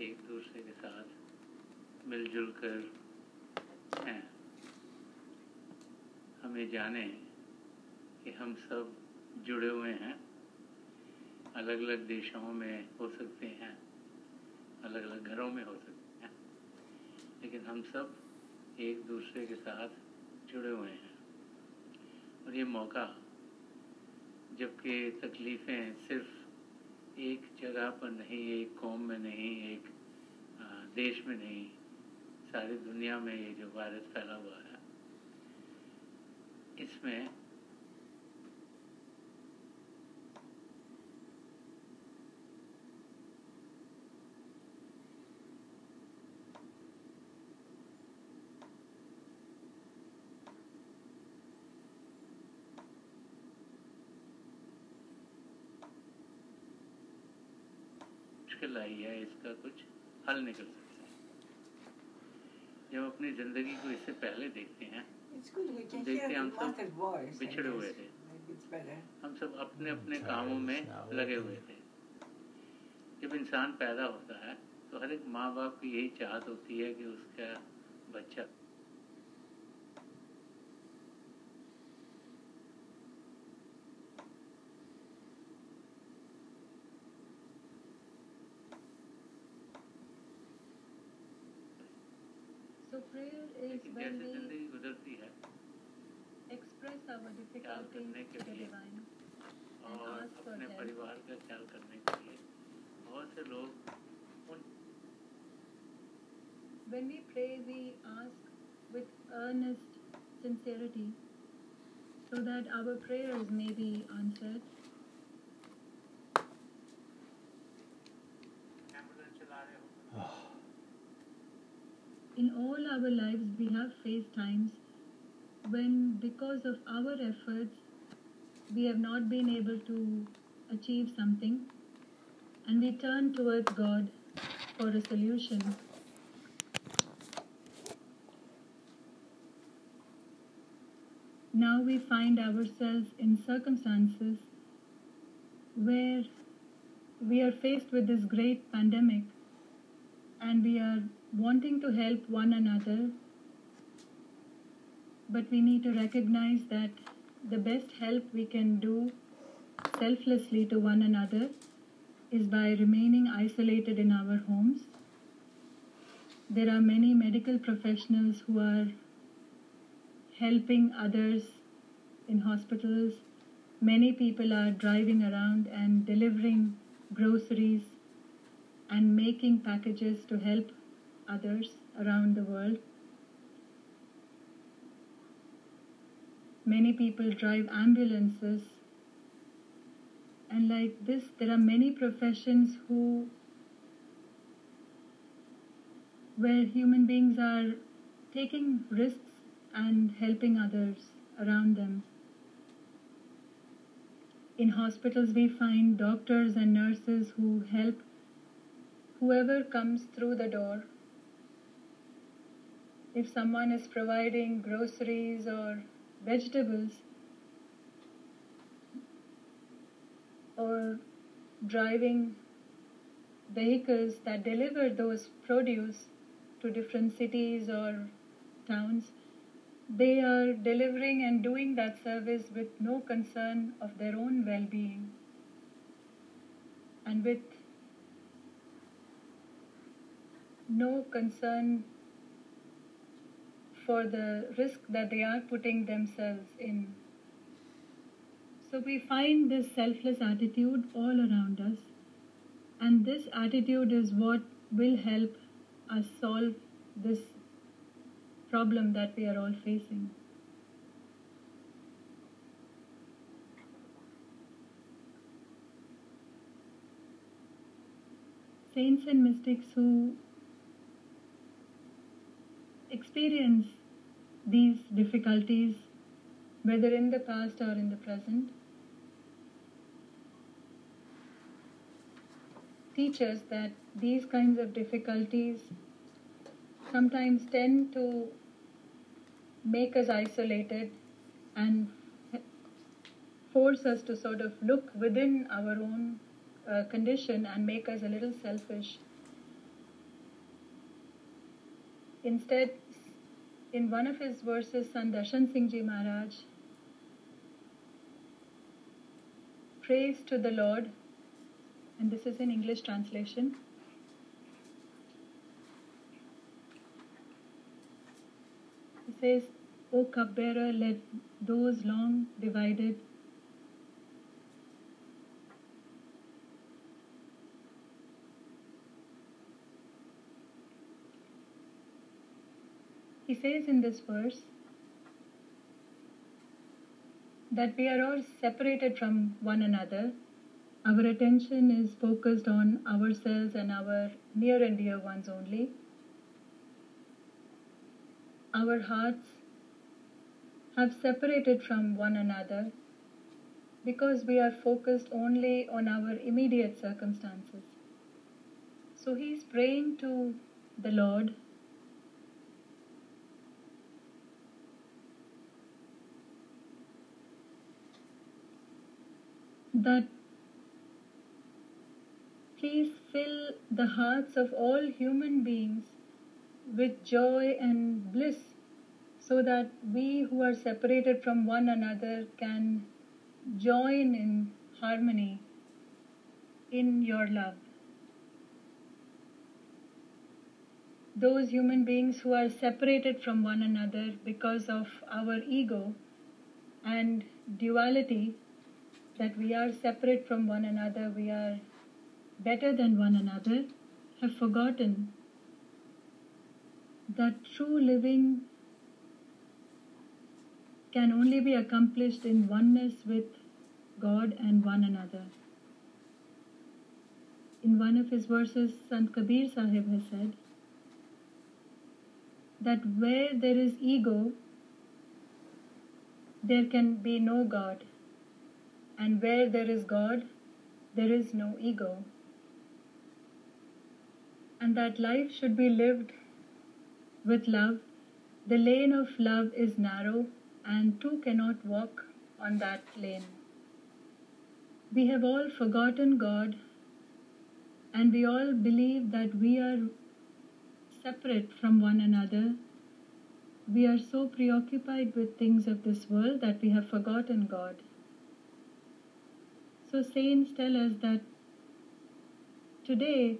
एक दूसरे के साथ मिलजुल कर हैं। हमें जाने कि हम सब जुड़े हुए हैं। अलग अलग देशों में हो सकते हैं अलग अलग घरों में हो सकते हैं। लेकिन हम सब एक दूसरे के साथ जुड़े हुए हैं। और ये मौका, जबकि तकलीफ़ें सिर्फ़ एक जगह पर नहीं, एक कौम में नहीं, एक देश में नहीं, सारी दुनिया में ये जो वायरस फैला हुआ है, इसमें मुश्किल आई है इसका कुछ हल निकल सकता है। जब अपनी ज़िंदगी को इससे पहले देखते हैं तो देखते हम सब बिछड़े हुए थे। हम सब अपने अपने कामों में लगे हुए थे। जब इंसान पैदा होता है तो हर एक माँ बाप की यही चाहत होती है कि उसका बच्चा जैसे we ज़िंदगी गुजरती है our करने के लिए। और अपने परिवार का ख्याल करने के लिए बहुत से लोग उन When we pray, we ask with earnest sincerity so that our prayers may be answered. In all our lives, we have faced times when, because of our efforts, we have not been able to achieve something, and we turn towards God for a solution. Now we find ourselves in circumstances where we are faced with this great pandemic and we are wanting to help one another, but we need to recognize that the best help we can do selflessly to one another is by remaining isolated in our homes. There are many medical professionals who are helping others in hospitals. Many people are driving around and delivering groceries and making packages to help others around the world. Many people drive ambulances. And like this, there are many professions who, where human beings are taking risks and helping others around them. In hospitals, we find doctors and nurses who help whoever comes through the door. If someone is providing groceries or vegetables or driving vehicles that deliver those produce to different cities or towns, they are delivering and doing that service with no concern of their own well being and with no concern for the risk that they are putting themselves in. So we find this selfless attitude all around us, and this attitude is what will help us solve this problem that we are all facing. Saints and mystics who experience these difficulties, whether in the past or in the present, teach us that these kinds of difficulties sometimes tend to make us isolated and force us to sort of look within our own uh, condition and make us a little selfish. instead, in one of his verses, Sant Darshan Singh Ji Maharaj prays to the Lord, and this is in English translation. He says, O cupbearer, let those long divided He says in this verse that we are all separated from one another. Our attention is focused on ourselves and our near and dear ones only. Our hearts have separated from one another because we are focused only on our immediate circumstances. So he is praying to the Lord that please fill the hearts of all human beings with joy and bliss so that we who are separated from one another can join in harmony in your love. Those human beings who are separated from one another because of our ego and duality that we are separate from one another, we are better than one another, have forgotten that true living can only be accomplished in oneness with God and one another. In one of his verses, Sant Kabir Sahib has said that where there is ego, there can be no God and where there is God, there is no ego. And that life should be lived with love. The lane of love is narrow, and two cannot walk on that lane. We have all forgotten God, and we all believe that we are separate from one another. We are so preoccupied with things of this world that we have forgotten God. So, saints tell us that today,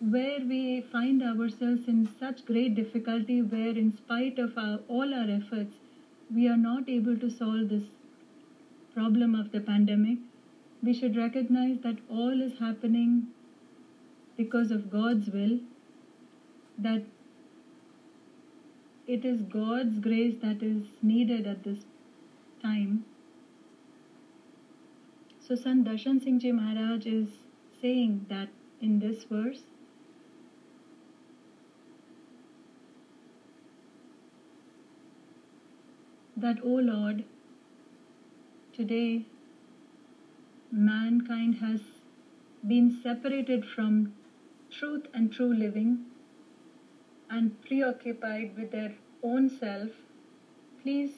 where we find ourselves in such great difficulty, where in spite of our, all our efforts, we are not able to solve this problem of the pandemic, we should recognize that all is happening because of God's will, that it is God's grace that is needed at this time so Sant Darshan Singh Ji Maharaj is saying that in this verse that, O Lord, today mankind has been separated from truth and true living and preoccupied with their own self, please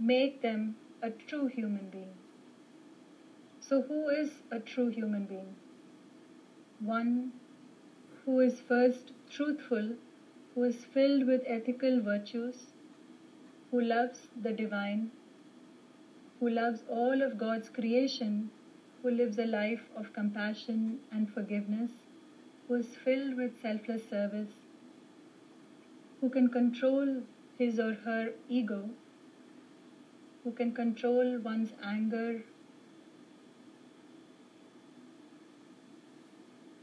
make them a true human being. So, who is a true human being? One who is first truthful, who is filled with ethical virtues, who loves the divine, who loves all of God's creation, who lives a life of compassion and forgiveness, who is filled with selfless service, who can control his or her ego, who can control one's anger,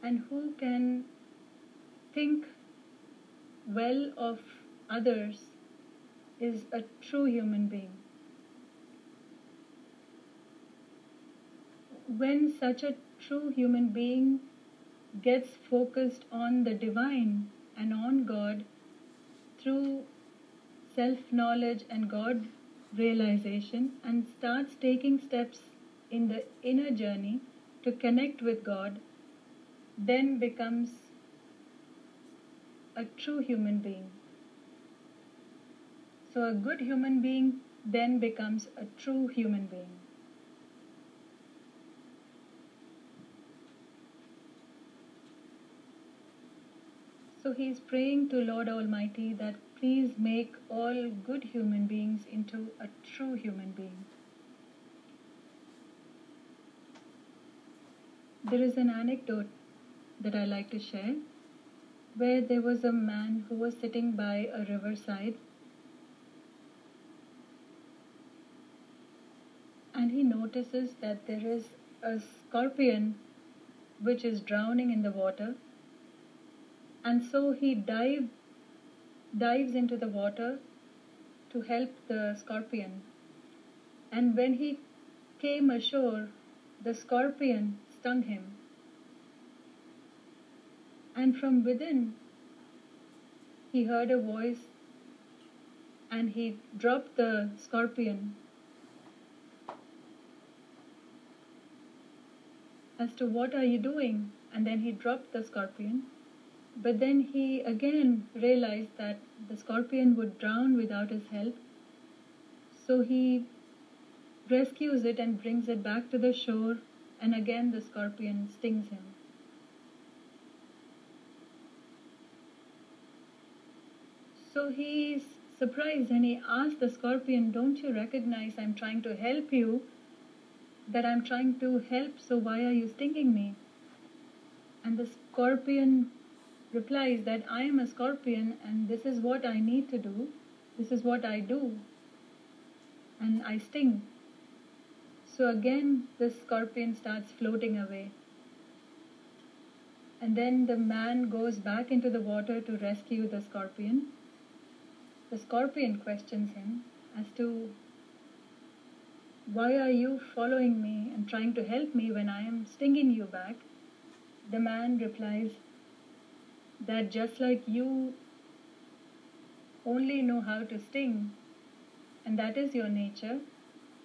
and who can think well of others is a true human being. When such a true human being gets focused on the divine and on God through self knowledge and God realization and starts taking steps in the inner journey to connect with God then becomes a true human being. So, a good human being then becomes a true human being. So he is praying to Lord Almighty that please make all good human beings into a true human being. There is an anecdote that I like to share where there was a man who was sitting by a riverside and he notices that there is a scorpion which is drowning in the water and so he dive, dives into the water to help the scorpion. And when he came ashore the scorpion stung him and from within he heard a voice and he dropped the scorpion. As to what are you doing? And then he dropped the scorpion. But then he again realized that the scorpion would drown without his help. So he rescues it and brings it back to the shore and again the scorpion stings him So he's surprised and he asks the scorpion, Don't you recognize I'm trying to help you? That I'm trying to help, so why are you stinging me? And the scorpion replies that I am a scorpion and this is what I need to do. This is what I do. And I sting. So again, the scorpion starts floating away. And then the man goes back into the water to rescue the scorpion. The scorpion questions him as to why are you following me and trying to help me when I am stinging you back? The man replies that just like you only know how to sting, and that is your nature,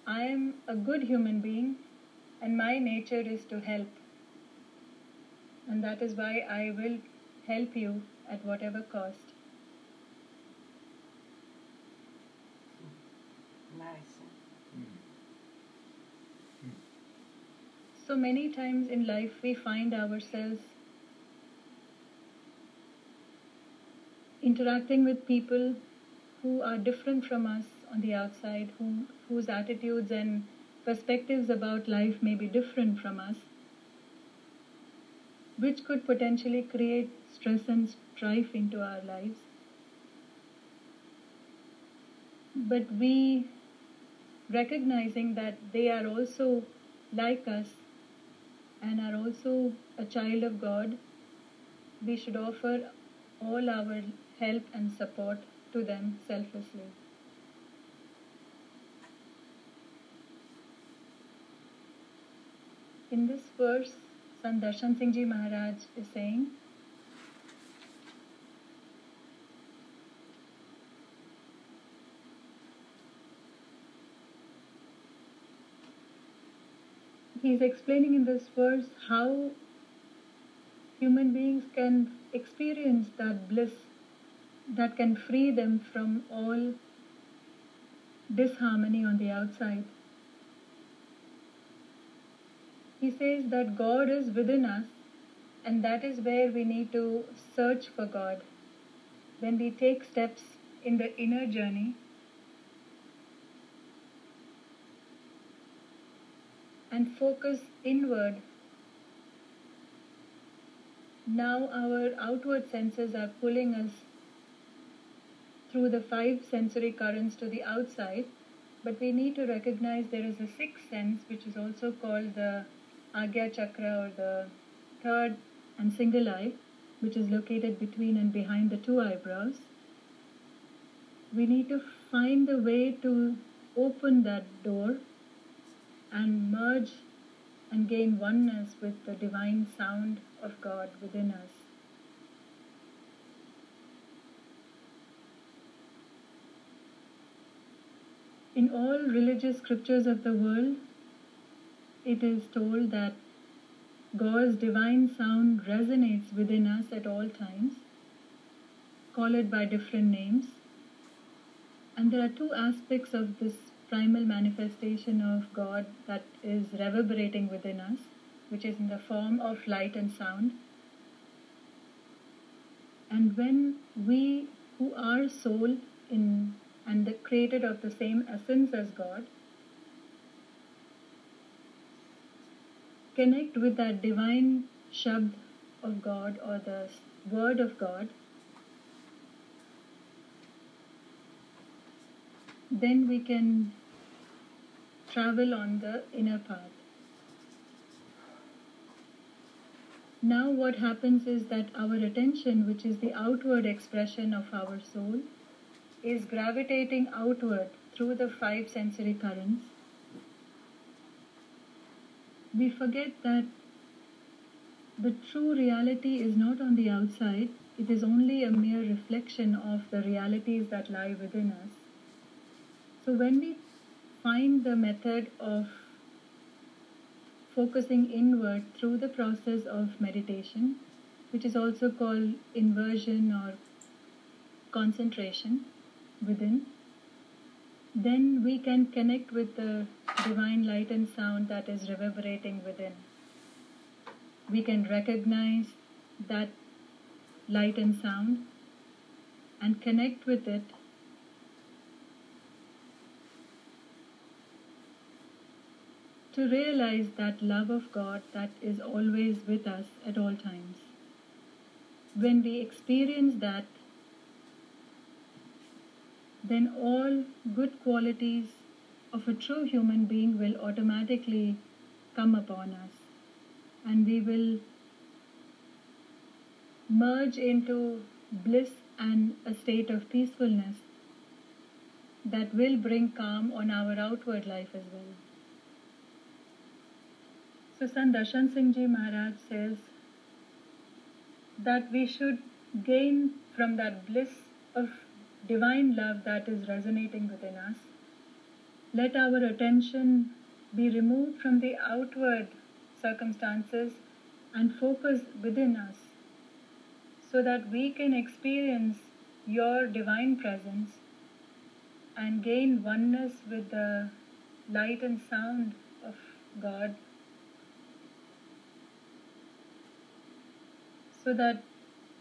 I am a good human being and my nature is to help. And that is why I will help you at whatever cost. So many times in life we find ourselves interacting with people who are different from us on the outside, whom, whose attitudes and perspectives about life may be different from us, which could potentially create stress and strife into our lives. But we, recognizing that they are also like us and are also a child of God, we should offer all our help and support to them selflessly. In this verse, Sant Darshan Singh Ji Maharaj is saying, he is explaining in this verse how human beings can experience that bliss that can free them from all disharmony on the outside. He says that God is within us, and that is where we need to search for God. When we take steps in the inner journey, and focus inward. Now our outward senses are pulling us through the five sensory currents to the outside, but we need to recognize there is a sixth sense which is also called the Agya Chakra or the third and single eye, which is located between and behind the two eyebrows. We need to find the way to open that door and merge and gain oneness with the divine sound of God within us. In all religious scriptures of the world, it is told that God's divine sound resonates within us at all times, call it by different names. And there are two aspects of this primal manifestation of God that is reverberating within us, which is in the form of light and sound. And when we, who are soul in and the created of the same essence as God, connect with that divine Shabd of God or the Word of God, then we can travel on the inner path. Now, what happens is that our attention, which is the outward expression of our soul, is gravitating outward through the five sensory currents. We forget that the true reality is not on the outside, it is only a mere reflection of the realities that lie within us. So, when we find the method of focusing inward through the process of meditation, which is also called inversion or concentration within, then we can connect with the divine light and sound that is reverberating within. We can recognize that light and sound and connect with it to realize that love of God that is always with us at all times. When we experience that, then all good qualities of a true human being will automatically come upon us and we will merge into bliss and a state of peacefulness that will bring calm on our outward life as well. So Sant Darshan Singh Ji Maharaj says that we should gain from that bliss of divine love that is resonating within us. Let our attention be removed from the outward circumstances and focus within us so that we can experience your divine presence and gain oneness with the light and sound of God so that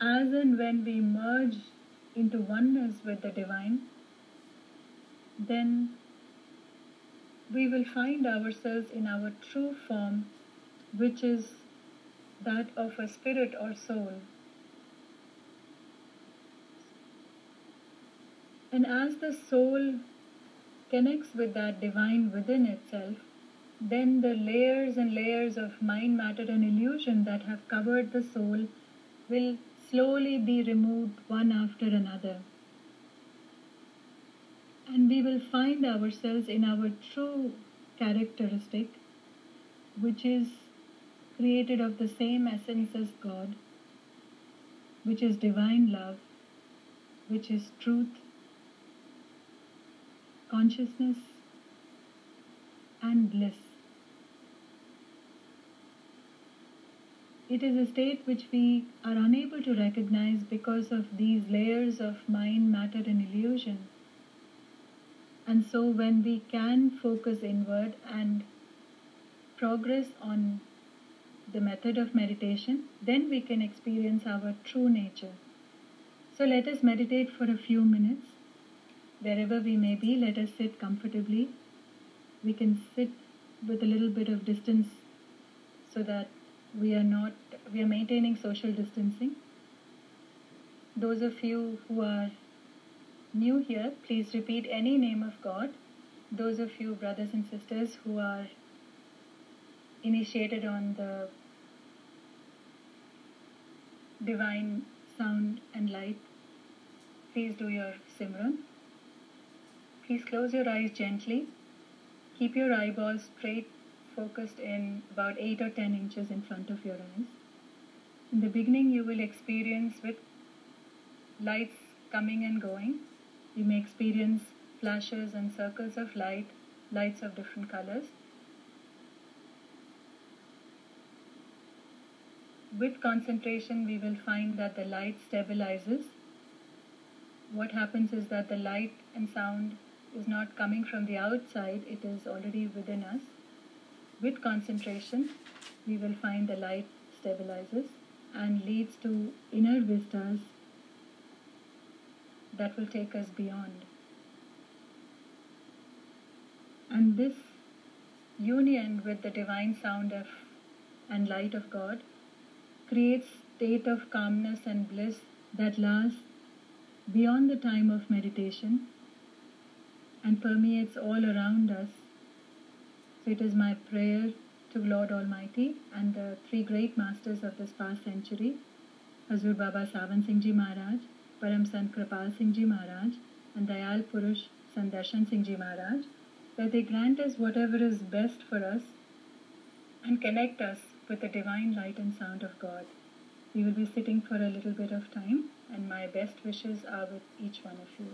as and when we merge into oneness with the divine, then we will find ourselves in our true form, which is that of a spirit or soul. And as the soul connects with that divine within itself, then the layers and layers of mind, matter, and illusion that have covered the soul will slowly be removed one after another. And we will find ourselves in our true characteristic, which is created of the same essence as God, which is divine love, which is truth, consciousness, and bliss. It is a state which we are unable to recognize because of these layers of mind, matter, and illusion. And so, when we can focus inward and progress on the method of meditation, then we can experience our true nature. So, let us meditate for a few minutes. Wherever we may be, let us sit comfortably. We can sit with a little bit of distance so that we are not we are maintaining social distancing. Those of you who are new here please repeat any name of god. Those of you brothers and sisters who are initiated on the divine sound and light please do your simran. Please close your eyes gently. Keep your eyeballs straight focused in about 8 or 10 inches in front of your eyes. In the beginning, you will experience with lights coming and going. You may experience flashes and circles of light, lights of different colors. With concentration, we will find that the light stabilizes. What happens is that the light and sound is not coming from the outside, it is already within us. With concentration, we will find the light stabilizes and leads to inner vistas that will take us beyond. And this union with the divine sound of and light of God creates state of calmness and bliss that lasts beyond the time of meditation and permeates all around us. It is my prayer to Lord Almighty and the three great masters of this past century, Hazur Baba Sawan Singh Ji Maharaj, Param Sant Kirpal Singh Ji Maharaj, and Dayal Purush Sant Darshan Singh Ji Maharaj, that they grant us whatever is best for us and connect us with the divine light and sound of God. We will be sitting for a little bit of time, and my best wishes are with each one of you.